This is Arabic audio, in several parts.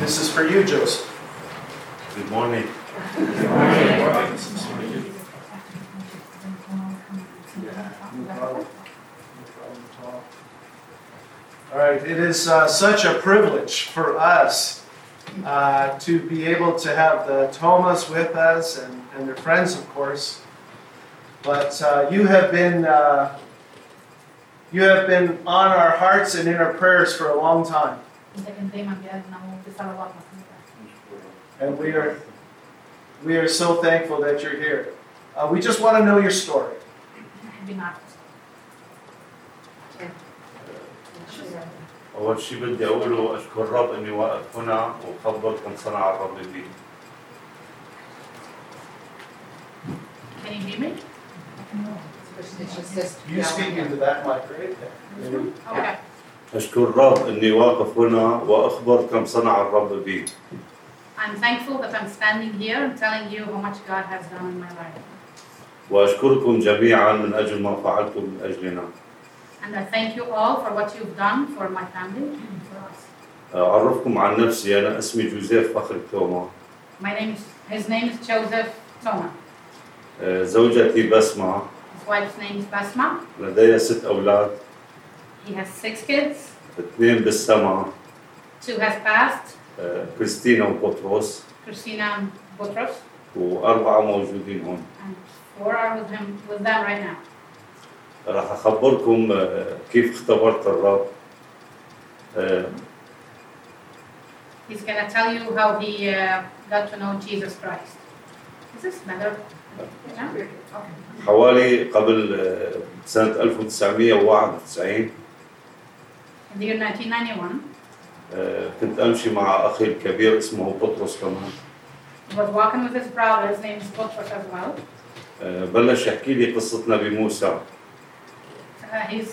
This is for you, Joseph. Good morning. Good morning. All right, it is uh, such a privilege for us uh, to be able to have the Thomas with us and, and their friends, of course. But uh, you have been uh, you have been on our hearts and in our prayers for a long time, انت كنت دايما بقلبنا وفي صلواتنا and we are we are so thankful that you're here. Uh, we just want to know your story. حابين نعرف أول شيء بدي أقوله أشكر الرب إني واقف هنا وخبر كم صنع الرب بي. Can you hear me? You speak into that mic right there. Okay. أشكر الرب إني واقف هنا وأخبر كم صنع الرب بي. I'm thankful that I'm standing here and telling you how much God has done in my life. وأشكركم جميعا من أجل ما فعلتم من أجلنا. And I thank you all for what you've done for my family and for us. أعرفكم عن نفسي أنا اسمي جوزيف فخر توما. My name is, his name is Joseph Toma. زوجتي بسمة His wife's name is Basma. لدي ست أولاد He has six kids. اثنين بالسما Two has passed, كريستينا وبطرس Christina and Butros, وأربعة موجودين هون. and four are with him with them right now. راح أخبركم آه، كيف اختبرت الرب آه، He's gonna tell you how he uh, got to know Jesus Christ. Is this better? Okay. حوالي قبل آه، سنة 1991 In the year 1991, آه، كنت أمشي مع أخي الكبير اسمه بطرس كمان he was walking with his brother, his name is Butros as well. آه، بلش يحكي لي قصة نبي موسى Uh, he's,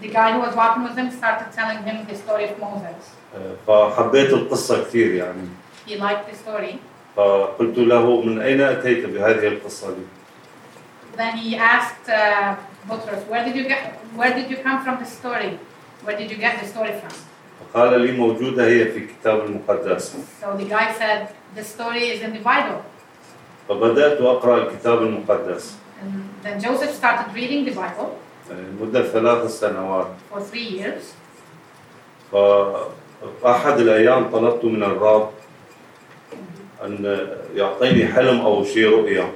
the guy who was walking with him started telling him the story of Moses. آه، فحبيت القصة كثير يعني He liked the story. فقلت له من أين أتيت بهذه القصة دي؟ Then he asked uh, Butros, where did you get, where did you come from the story? Where did you get the story from? فقال لي موجودة هي في الكتاب المقدس So the guy said, the story is in the Bible. فبدأت أقرأ الكتاب المقدس And then Joseph started reading the Bible آه، مدة ثلاث سنوات for three years. فأحد الأيام طلبت من الرب أن يعطيني حلم أو شيء رؤية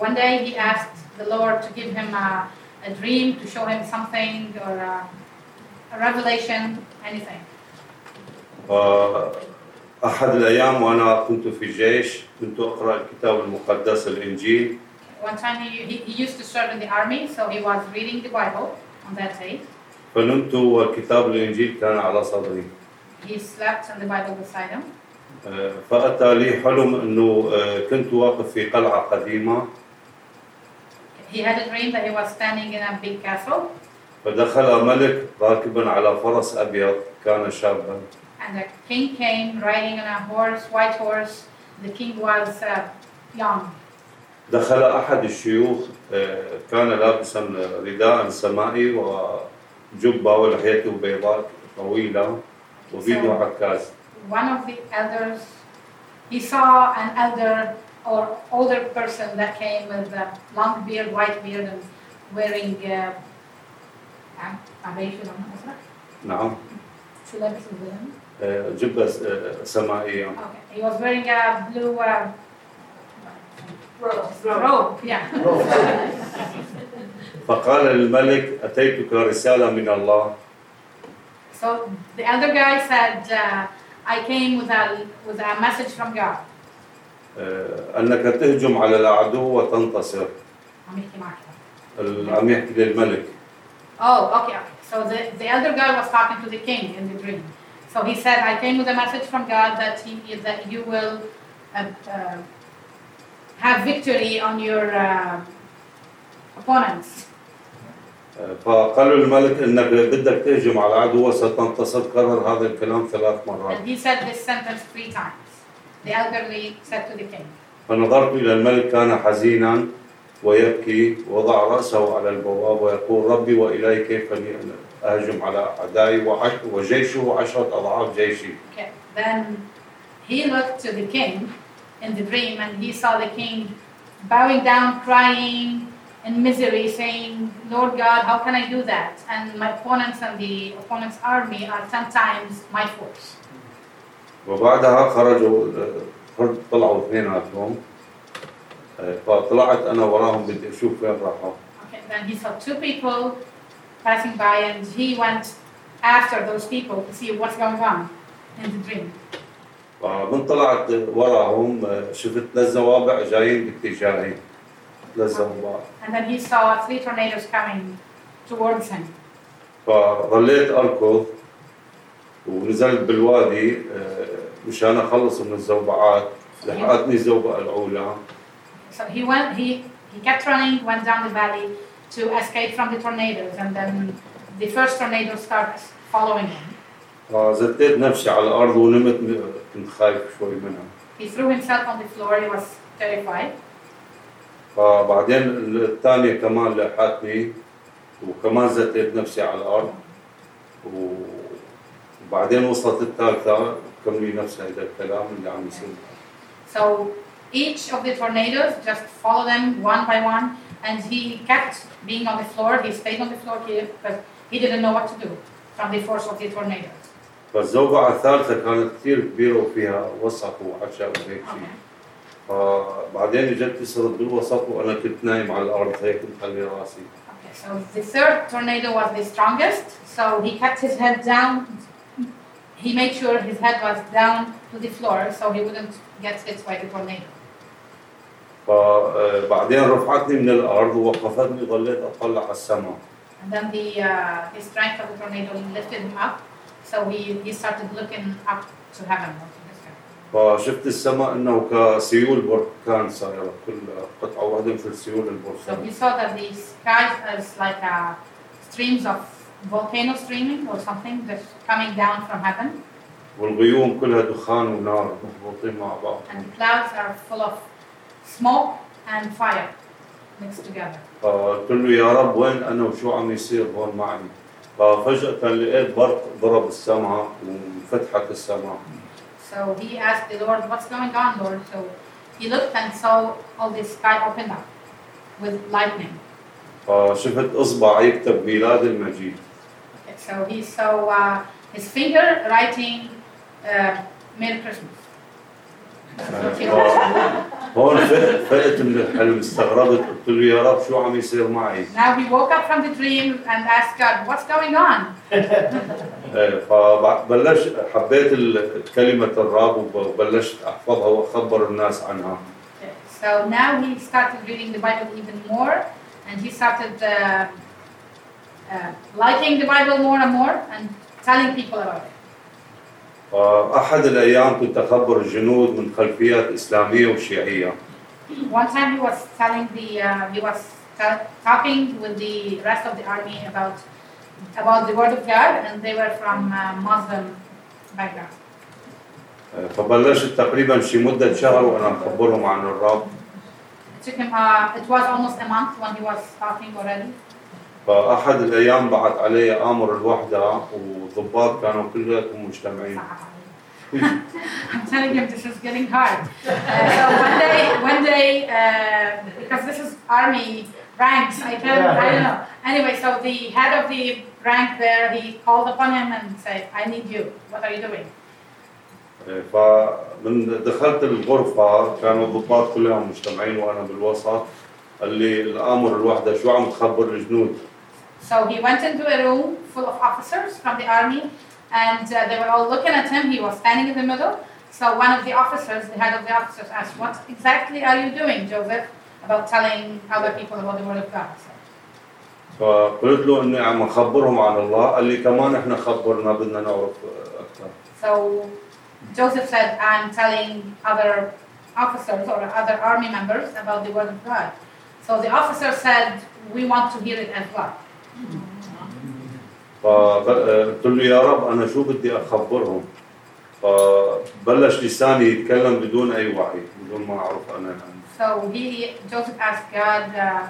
One day he asked the Lord to give him a, a dream, to show him something or a, a revelation, anything. فأحد الأيام وأنا كنت في الجيش كنت أقرأ الكتاب المقدس الإنجيل One time he, he, he used to serve in the army, so he was reading the Bible on that day. فنمت والكتاب الإنجيل كان على صدري He slept and the Bible beside him. فأتى لي حلم أنه كنت واقف في قلعة قديمة He had a dream that he was standing in a big castle فدخل ملك راكبا على فرس أبيض كان شابا and a king came riding on a horse, white horse. The king was uh, young. دخل أحد الشيوخ كان لابسا رداء سمائي وجبة ولحيته بيضاء طويلة وبيده عكاز One of the elders, he saw an elder or older person that came with a long beard, white beard, and wearing uh, عباية؟ نعم شو لابس الزلمة؟ جبة سمائية Okay, he was wearing a blue uh, robe. Yeah. فقال للملك أتيتك رسالة من الله So the elder guy said, uh, I came with a with a message from God. أنك تهجم على العدو وتنتصر عم يحكي معك. عم يحكي للملك Oh, okay, okay. So the, the elder guy was talking to the king in the dream. So he said, I came with a message from God that he, that you will uh, uh, have victory on your uh, opponents. فقالوا الملك انك بدك تهجم على العدو وستنتصر كرر هذا الكلام ثلاث مرات And he said this sentence three times. The elderly said to the king. فنظرت الى الملك كان حزينا ويبكي وضع راسه على البواب ويقول ربي والي كيف لي ان اهجم على اعدائي وجيشه عشره اضعاف جيشي. Okay. Then he looked to the king in the dream and he saw the king bowing down, crying in misery, saying, Lord God, how can I do that? And my opponents and the opponent's army are 10 times my force. وبعدها خرجوا خرج- طلعوا اثنيناتهم آه، فطلعت أنا وراهم بدي أشوف وين راحوا. Okay, then he saw two people passing by and he went after those people to see what's going on in the dream. فمن طلعت وراهم شفت ثلاث زوابع جايين باتجاهي ثلاث زوابع. And then he saw three tornadoes coming towards him. فظليت أركض ونزلت بالوادي آه، مشان أخلص من الزوبعات. لحقتني الزوبعة الأولى. So he went, he, he kept running, went down the valley to escape from the tornadoes, and then the first tornado starts following him. فزتيت نفسي على الارض ونمت م- كنت خايف شوي منها He threw himself on the floor, he was terrified. فبعدين الثانية كمان لحقتني وكمان زتيت نفسي على الأرض و- وبعدين وصلت الثالثة كملي نفس هذا الكلام اللي عم يصير So each of the tornadoes just follow them one by one, and he kept being on the floor. He stayed on the floor here because he didn't know what to do from the force of the tornadoes. فالزوبعة الثالثة كانت كثير كبيرة وفيها وسخ وعشاء وهيك شيء Okay. فبعدين اجت صرت بالوسط وانا كنت نايم على الارض هيك مخلي راسي Okay, so the third tornado was the strongest, so he kept his head down. He made sure his head was down to the floor so he wouldn't get hit by the tornado. فبعدين رفعتني من الأرض ووقفتني ظليت اطلع على السماء And then the, uh, the strength of the tornado lifted him up, so he, he started looking up to heaven. فشفت السماء انه كسيول بركان صايره كل قطعه واحدة مثل سيول So البركان he saw that the sky is like uh, streams of volcano streaming or something that's coming down from heaven, والغيوم كلها دخان ونار مربوطين مع بعض and the clouds are full of smoke and fire mixed together. فقلت له يا رب وين انا وشو عم يصير هون معي ففجأة لقيت برق ضرب السماء وانفتحت السماء So he asked the Lord, What's going on, Lord? So he looked and saw all the sky opened up with lightning. فشفت اصبع يكتب ميلاد المجيد Okay, so he saw uh, his finger writing uh, Merry Christmas. That's what he wrote. هون فقت فقت من الحلم استغربت قلت له يا رب شو عم يصير معي Now he woke up from the dream and asked God, What's going on? إيه، فبلش حبيت ال- كلمة الرب وبلشت أحفظها وأخبر الناس عنها Okay, So now he started reading the Bible even more and he started uh, uh, liking the Bible more and more and telling people about it. فأحد الأيام كنت أخبر الجنود من خلفيات إسلامية وشيعية One time he was telling the, uh, he was ta- talking with the rest of the army about, about the Word of God and they were from uh, Muslim background. إيه، فبلشت تقريبا شي مدة شهر وأنا أخبرهم عن الرب It took him, uh, it was almost a month when he was talking already. فأحد الأيام بعت علي آمر الوحدة وضباط كانوا كلهم مجتمعين I'm telling him this is getting hard. Uh, so one day, one day, uh, because this is army ranks, I can I don't know. Anyway, so the head of the rank there, he called upon him and said, "I need you. What are you doing?" إيه، فمن دخلت الغرفة كانوا الضباط كلهم مجتمعين وأنا بالوسط قال لي الآمر الوحدة شو عم تخبر الجنود So he went into a room full of officers from the army, and uh, they were all looking at him. He was standing in the middle. So one of the officers, the head of the officers, asked, "What exactly are you doing, Joseph, about telling other people about the word of God?" So, فقلت له اني عم اخبرهم عن الله قال لي كمان احنا خبرنا بدنا نعرف اكثر so Joseph said, "I'm telling other officers or other army members about the word of God." So the officer said, "We want to hear it as well." فقلت له يا رب أنا شو بدي أخبرهم فبلش لساني يتكلم بدون أي وعي بدون ما أعرف أنا يعني. So he, Joseph asked God, uh,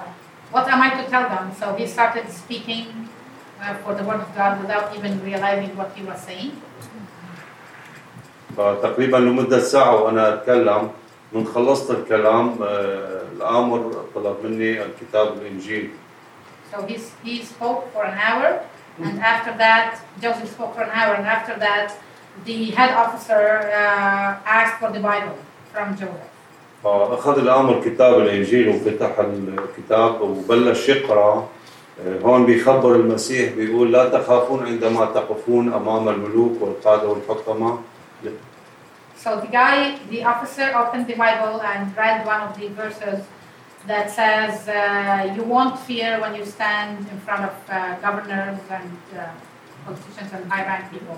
what am I to tell them? So he started speaking uh, for the word of God without even realizing what he was saying. فتقريبا لمدة ساعة وأنا أتكلم من خلصت الكلام آه، الآمر طلب مني الكتاب الإنجيل So he, he spoke for an hour, and after that, Joseph spoke for an hour, and after that, the head officer uh, asked for the Bible from Joseph. فأخذ الآمر كتاب الإنجيل وفتح الكتاب وبلش يقرأ آه، هون بيخبر المسيح بيقول لا تخافون عندما تقفون أمام الملوك والقادة والحكماء So the guy, the officer, opened the Bible and read one of the verses that says, uh, "You won't fear when you stand in front of uh, governors and uh, politicians and high-rank people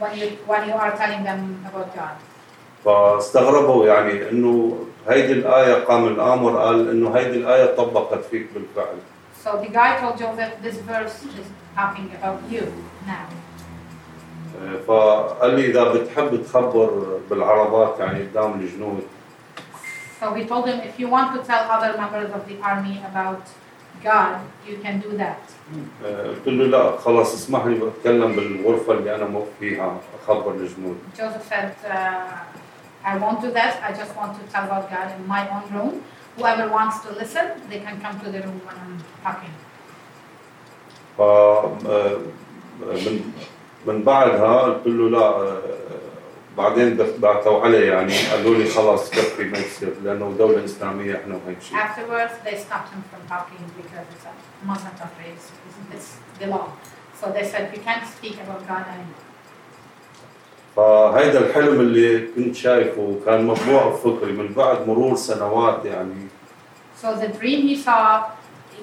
when you when you are telling them about God." فاستغربوا يعني انه هيدي الآية قام الآمر قال انه هيدي الآية طبقت فيك بالفعل So the guy told Joseph, "This verse is talking about you now." آه، فقال لي اذا بتحب تخبر بالعربات يعني قدام الجنود So he told him, "If you want to tell other members of the army about God, you can do that." آه، قلت له لا خلص اسمح لي بتكلم بالغرفة اللي أنا موقف فيها أخبر الجنود Joseph said, uh, I won't do that. I just want to tell about God in my own room. Whoever wants to listen, they can come to the room when I'm talking. ف آه، من من بعدها قلت له لا آه، بعدين بعتوا علي يعني قالوا لي خلص كفي ما يصير لأنه دولة إسلامية إحنا وهيك شيء Afterwards, they stopped him from talking because it's a Muslim country. It's, it's the law. So they said, you can't speak about God anymore. فهيدا الحلم اللي كنت شايفه كان مطبوع بفكري من بعد مرور سنوات يعني So the dream he saw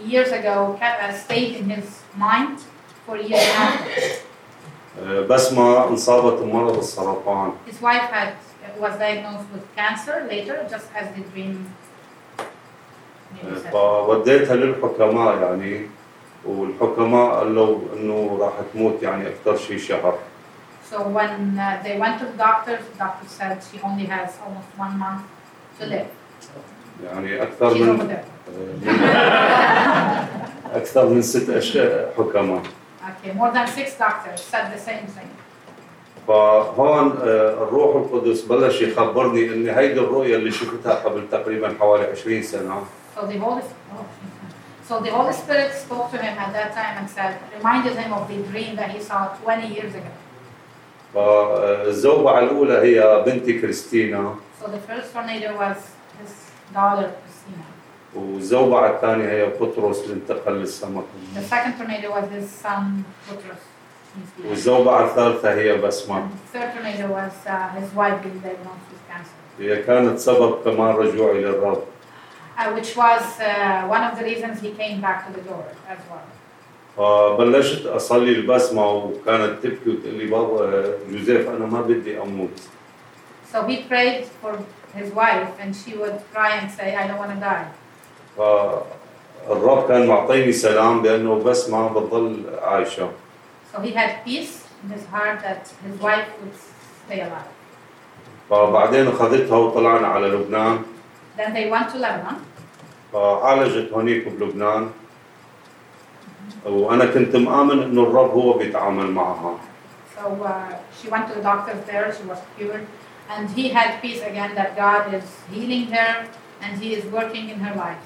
years ago uh, stayed in his mind for years after. آه، بس ما انصابت بمرض السرطان His wife had was diagnosed with cancer later, just as the dream. فوديتها للحكماء يعني والحكماء قالوا انه راح تموت يعني أكثر شيء شهر So when uh, they went to the doctors, the doctor said she only has almost one month to live. يعني over من there. من- أكثر من ست اشياء حكماء Okay, more than six doctors said the same thing. فهون آه، الروح القدس بلش يخبرني ان هيدي الرؤيه اللي شفتها قبل تقريبا حوالي 20 سنه So the Holy oh, so the Holy Spirit spoke to him at that time and said, reminded him of the dream that he saw 20 years ago. فالزوبعه الاولى هي بنتي كريستينا So the first tornado was his daughter Christina. والزوبعه الثانية هي بطرس اللي انتقل للسماء The second tornado was his son the- والزوبعه الثالثه هي And the third tornado was uh, his wife being diagnosed with cancer. هي كانت سبب كمان رجوعي للرب uh, which was uh, one of the reasons he came back to the door as well. فبلشت اصلي البسمه وكانت تبكي وتقول لي بابا جوزيف أنا ما بدي أموت So he prayed for his wife, and she would cry and say, "I don't want to die." فالرب كان معطيني سلام بانه بسمه بتضل عايشه So he had peace in his heart that his wife would stay alive. فبعدين اخذتها وطلعنا على لبنان Then they went to Lebanon. فعالجت هونيك بلبنان وأنا كنت مآمن انه الرب هو بيتعامل معها So uh, she went to the doctors there. She was cured, and he had peace again that God is healing her and He is working in her life.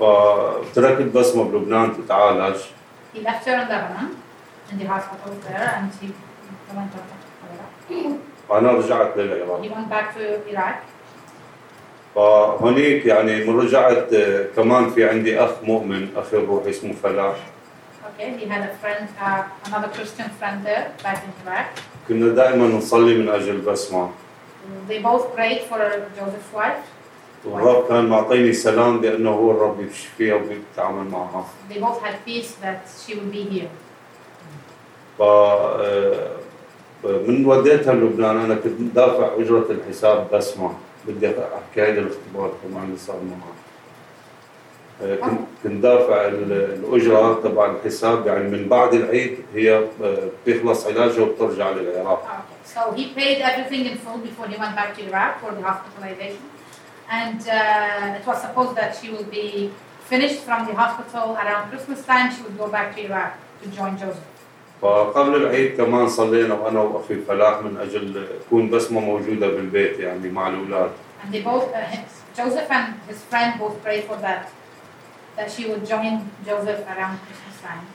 فتركت بسمه بلبنان تتعالج He left her in Lebanon, in the hospital there, and he went to وأنا رجعت للعراق He went back to Iraq. فهونيك يعني من رجعت آه، كمان في عندي اخ مؤمن أخي الروحي اسمه فلاح Okay, he had a friend, uh, another Christian friend there back in Iraq. كنا دائما نصلي من أجل بسمه They both prayed for Joseph's wife. والرب كان معطيني سلام بانه هو الرب يشفيها وبيتعامل معها They both had peace that she would be here. ف آه، من وديتها لبنان أنا كنت دافع أجرة الحساب بسمه بدي أحكي هيدا الاختبار كمان اللي صار معها آه، كنت كنت دافع ال- الأجرة تبع الحساب يعني من بعد العيد هي آه، بيخلص علاجها وبترجع للعراق. So he paid everything in full before he went back to Iraq for the hospitalization. And uh, it was supposed that she will be finished from the hospital around Christmas time. She would go back to Iraq to join Joseph. فقبل العيد كمان صلينا وانا واخي فلاح من اجل تكون بسمه موجوده بالبيت يعني مع الاولاد And they both, uh, Joseph and his friend both prayed for that, that she would join Joseph around Christmas time.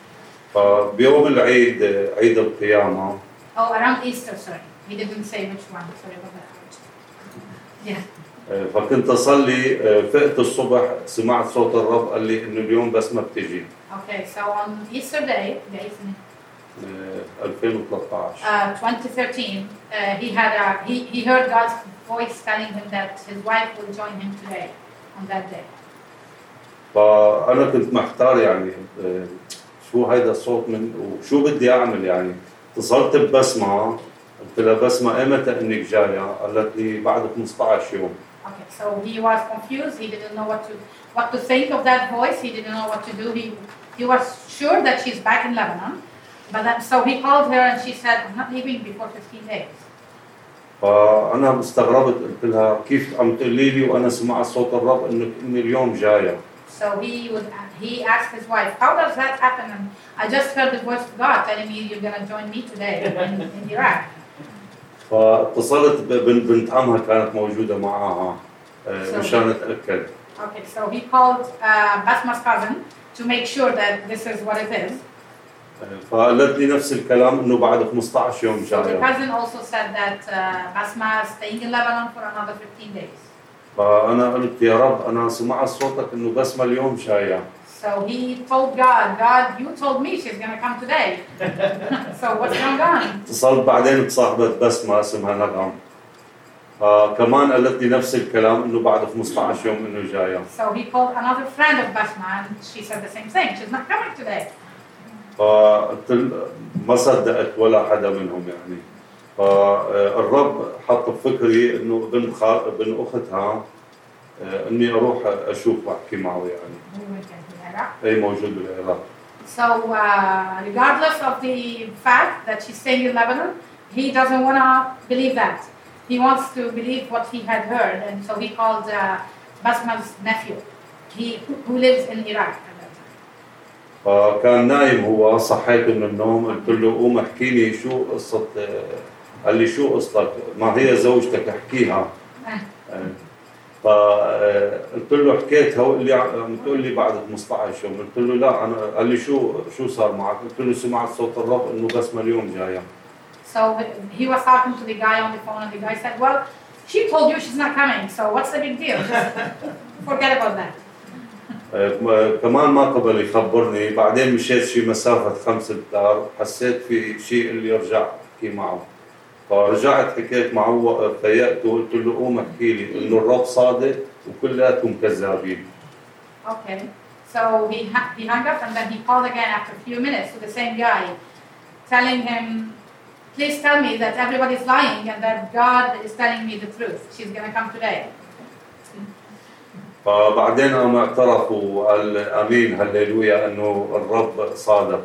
فبيوم العيد عيد القيامه Oh, around Easter, sorry. He didn't say which one. Sorry about that. Yeah. فكنت أصلي فقت الصبح سمعت صوت الرب قال لي إنه اليوم بسمة بتجي. Okay, so on Easter Day, the 8th, آه، 2013 uh, 2013, uh, he had a, he, he heard God's voice telling him that his wife will join him today on that day. فأنا كنت محتار يعني آه، شو هيدا الصوت من وشو بدي أعمل يعني. اتصلت ببسمة قلت لها بسمة إيمتى إنك جاية؟ قالت لي بعد 15 يوم. Okay, so he was confused. He didn't know what to what to think of that voice. He didn't know what to do. He he was sure that she's back in Lebanon, but then, so he called her and she said, "I'm not leaving before 15 days." فانا استغربت قلت لها كيف عم تقولي لي وانا سمعت صوت الرب انك اني اليوم جايه So he would he asked his wife, "How does that happen?" And I just heard the voice of God telling me you're gonna join me today in, in Iraq. فاتصلت بنت عمها كانت موجوده معها آه، مشان اتاكد Okay, so he called uh, Basma's cousin to make sure that this is what it is. آه، فقالت لي نفس الكلام انه بعد 15 يوم So the cousin also said that uh, Basma is staying in Lebanon for another 15 days. فانا قلت يا رب أنا سمعت صوتك انه بسمه اليوم جاية So he told God, God, you told me she's going to come today. so what's going on? اتصلت بعدين بصاحبة بسمة اسمها نغم فكمان قالت لي نفس الكلام إنه بعد 15 يوم إنه جاية So he called another friend of Basma and she said the same thing. She's not coming today. فقلت ل- ما صدقت ولا حدا منهم يعني فالرب حط بفكري إنه ابن خال ابن أختها آه، إني أروح أشوف وأحكي معه يعني Iraq. اي موجود بالعراق So uh, regardless of the fact that she's staying in Lebanon, he doesn't want to believe that. He wants to believe what he had heard, and so he called uh, Basma's nephew, he who lives in Iraq at that time. فكان نايم هو صحيته من النوم قلت له قوم احكي لي شو قصه آه، قال لي شو قصتك ما هي زوجتك احكيها فقلت له حكيتها وقال لي عم تقول لي بعد 15 يوم قلت له لا أنا قال لي شو شو صار معك؟ قلت له سمعت صوت الرب إنه بسمه اليوم جاية So he was talking to the guy on the phone, and the guy said, "Well, she told you she's not coming, so what's the big deal? Just forget about that." آه، كمان ما قبل يخبرني بعدين مشيت شي مسافة خمس امتار حسيت في شيء اللي ارجع احكي معه فرجعت حكيت معه فيقت وقلت له قوم احكي لي انه الرب صادق وكلياتهم كذابين Okay. So he he hung up, and then he called again after a few minutes to the same guy, telling him, "Please tell me that everybody's lying and that God is telling me the truth. She's gonna come today." فبعدين قام اعترف وقال امين هللويا انه الرب صادق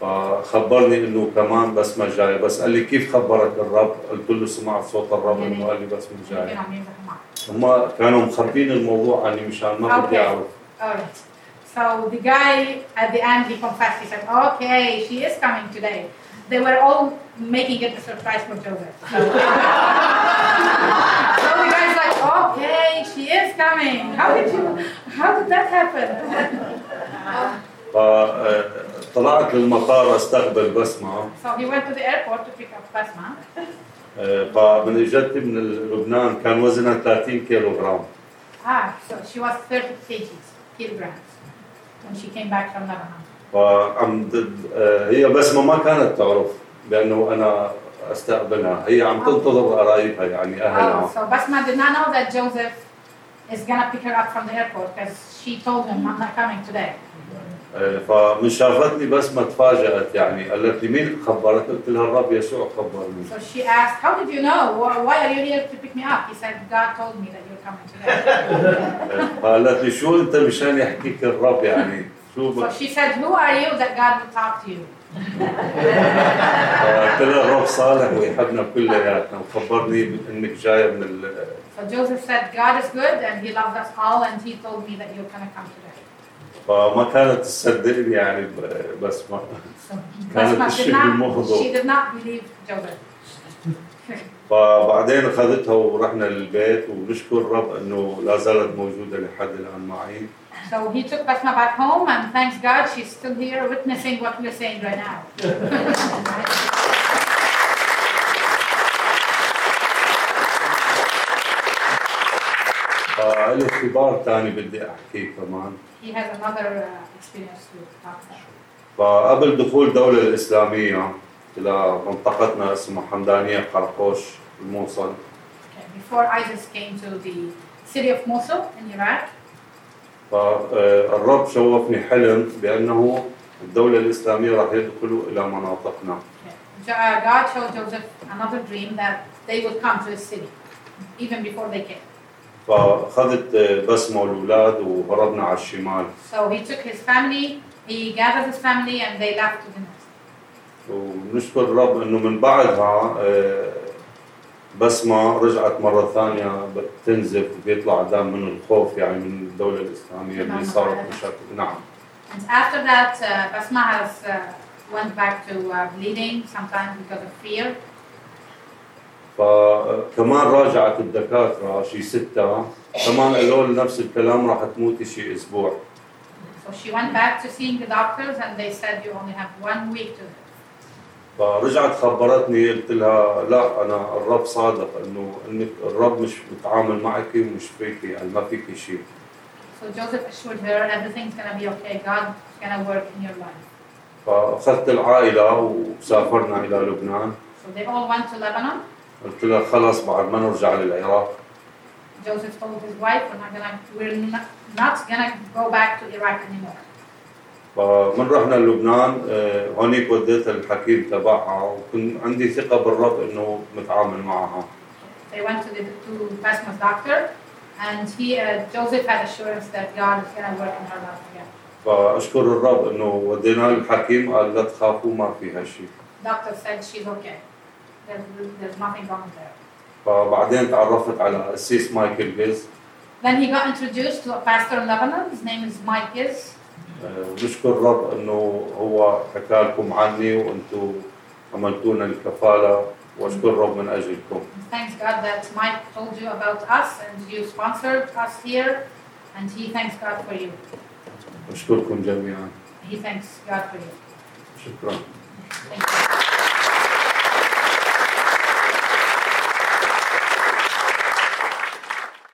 فخبرني انه كمان بسمه جاية بس قال لي كيف خبرك الرب؟ قلت له سمعت صوت الرب انه قال لي بسمه جاية هم كانوا مخبين الموضوع عني مشان ما بدي. اعرف. So the guy at the end he confessed. He said, "Okay, she is coming today." They were all making it a surprise for Joseph. So, so the guy's like, "Okay, she is coming. How did you? How did that happen?" فطلعت للمطار استقبل بسمه So he went to the airport to pick up Basma. آه، فمن اجت من لبنان كان وزنها 30 كيلو جرام Ah, so she was 30 kgs, kilograms, when she came back from Lebanon. فعم آه، هي بسمه ما كانت تعرف بانه أنا استقبلها هي عم تنتظر قرايبها يعني اهلها Oh, so Basma did not know that Joseph is gonna pick her up from the airport because she told him, "I'm not coming today." آه، فمن شافتني بس ما تفاجأت يعني قالت لي مين خبرك؟ قلت لها الرب يسوع خبرني So she asked, How did you know? Why are you here to pick me up? He said, God told me that you're coming today. آه، فقالت لي شو انت مشان يحكيك الرب يعني شو so she said, Who are you that God will talk to you? قلت لها الرب صالح ويحبنا كلياتنا وخبرني انك جاية من ال... So Joseph said, God is good and he loves us all and he told me that you're going to come today. فما كانت تصدقني يعني بس ما كانت تشبه not, الموضوع she did not believe Joseph. فبعدين أخذتها ورحنا للبيت ونشكر الرب إنه لا زالت موجودة لحد الآن معي So he took Basma back home, and thanks God she's still here witnessing what we're saying right now. فالي اختبار ثاني بدي أحكيه كمان He has another uh, experience to talk about. فقبل دخول الدولة الإسلامية إلى منطقتنا اسمها حمدانية قرقوش الموصل Okay, Before ISIS came to the city of Mosul in Iraq, فالرب شوفني حلم بأنه الدولة الإسلامية راح يدخلوا إلى مناطقنا uh, God showed Joseph another dream that they would come to his city, even before they came. فأخذت بسمة والأولاد وهربنا على الشمال So he took his family, he gathered his family, and they left to the north. ونشكر الرب إنه من بعدها آه، بسمة رجعت مرة ثانية تنزف وبيطلع دم من الخوف يعني من الدولة الإسلامية اللي صارت مشاكل نعم And after that, uh, Basma has uh, went back to uh, bleeding, sometimes because of fear. فكمان راجعت الدكاترة شي ستة كمان قالوا لي نفس الكلام راح تموتي شي أسبوع So she went back to seeing the doctors, and they said you only have one week to live. فرجعت خبرتني قلت لها لا أنا الرب صادق إنه إنك الرب مش متعامل معك ومش فيكي يعني ما فيكي شيء So Joseph assured her everything's gonna be okay. God's gonna work in your life. فأخذت العائلة وسافرنا إلى لبنان So they all went to Lebanon. قلت لها خلص بعد ما نرجع للعراق Joseph told his wife, "We're not gonna, we're not, not gonna go back to Iraq anymore." فمن رحنا لبنان آه، هونيك وديتها الحكيم تبعها وكنت عندي ثقة بالرب إنه متعامل معها They went to the to Basma's doctor, and he uh, Joseph had assurance that God is gonna work in her life again. فأشكر الرب إنه وديناها للحكيم قال لا تخافوا ما فيها شيء Doctor said she's okay. There's, there's nothing wrong there. فبعدين تعرفت على قسيس مايكل جيز Then he got introduced to a pastor in Lebanon. His name is Mike Giz. آه، ونشكر الرب إنه هو حكى لكم عني وأنتم عملتونا الكفالة وأشكر الرب من أجلكم Thanks God that Mike told you about us and you sponsored us here, and he thanks God for you. أشكركم جميعا He thanks God for you. شكرا Thank you.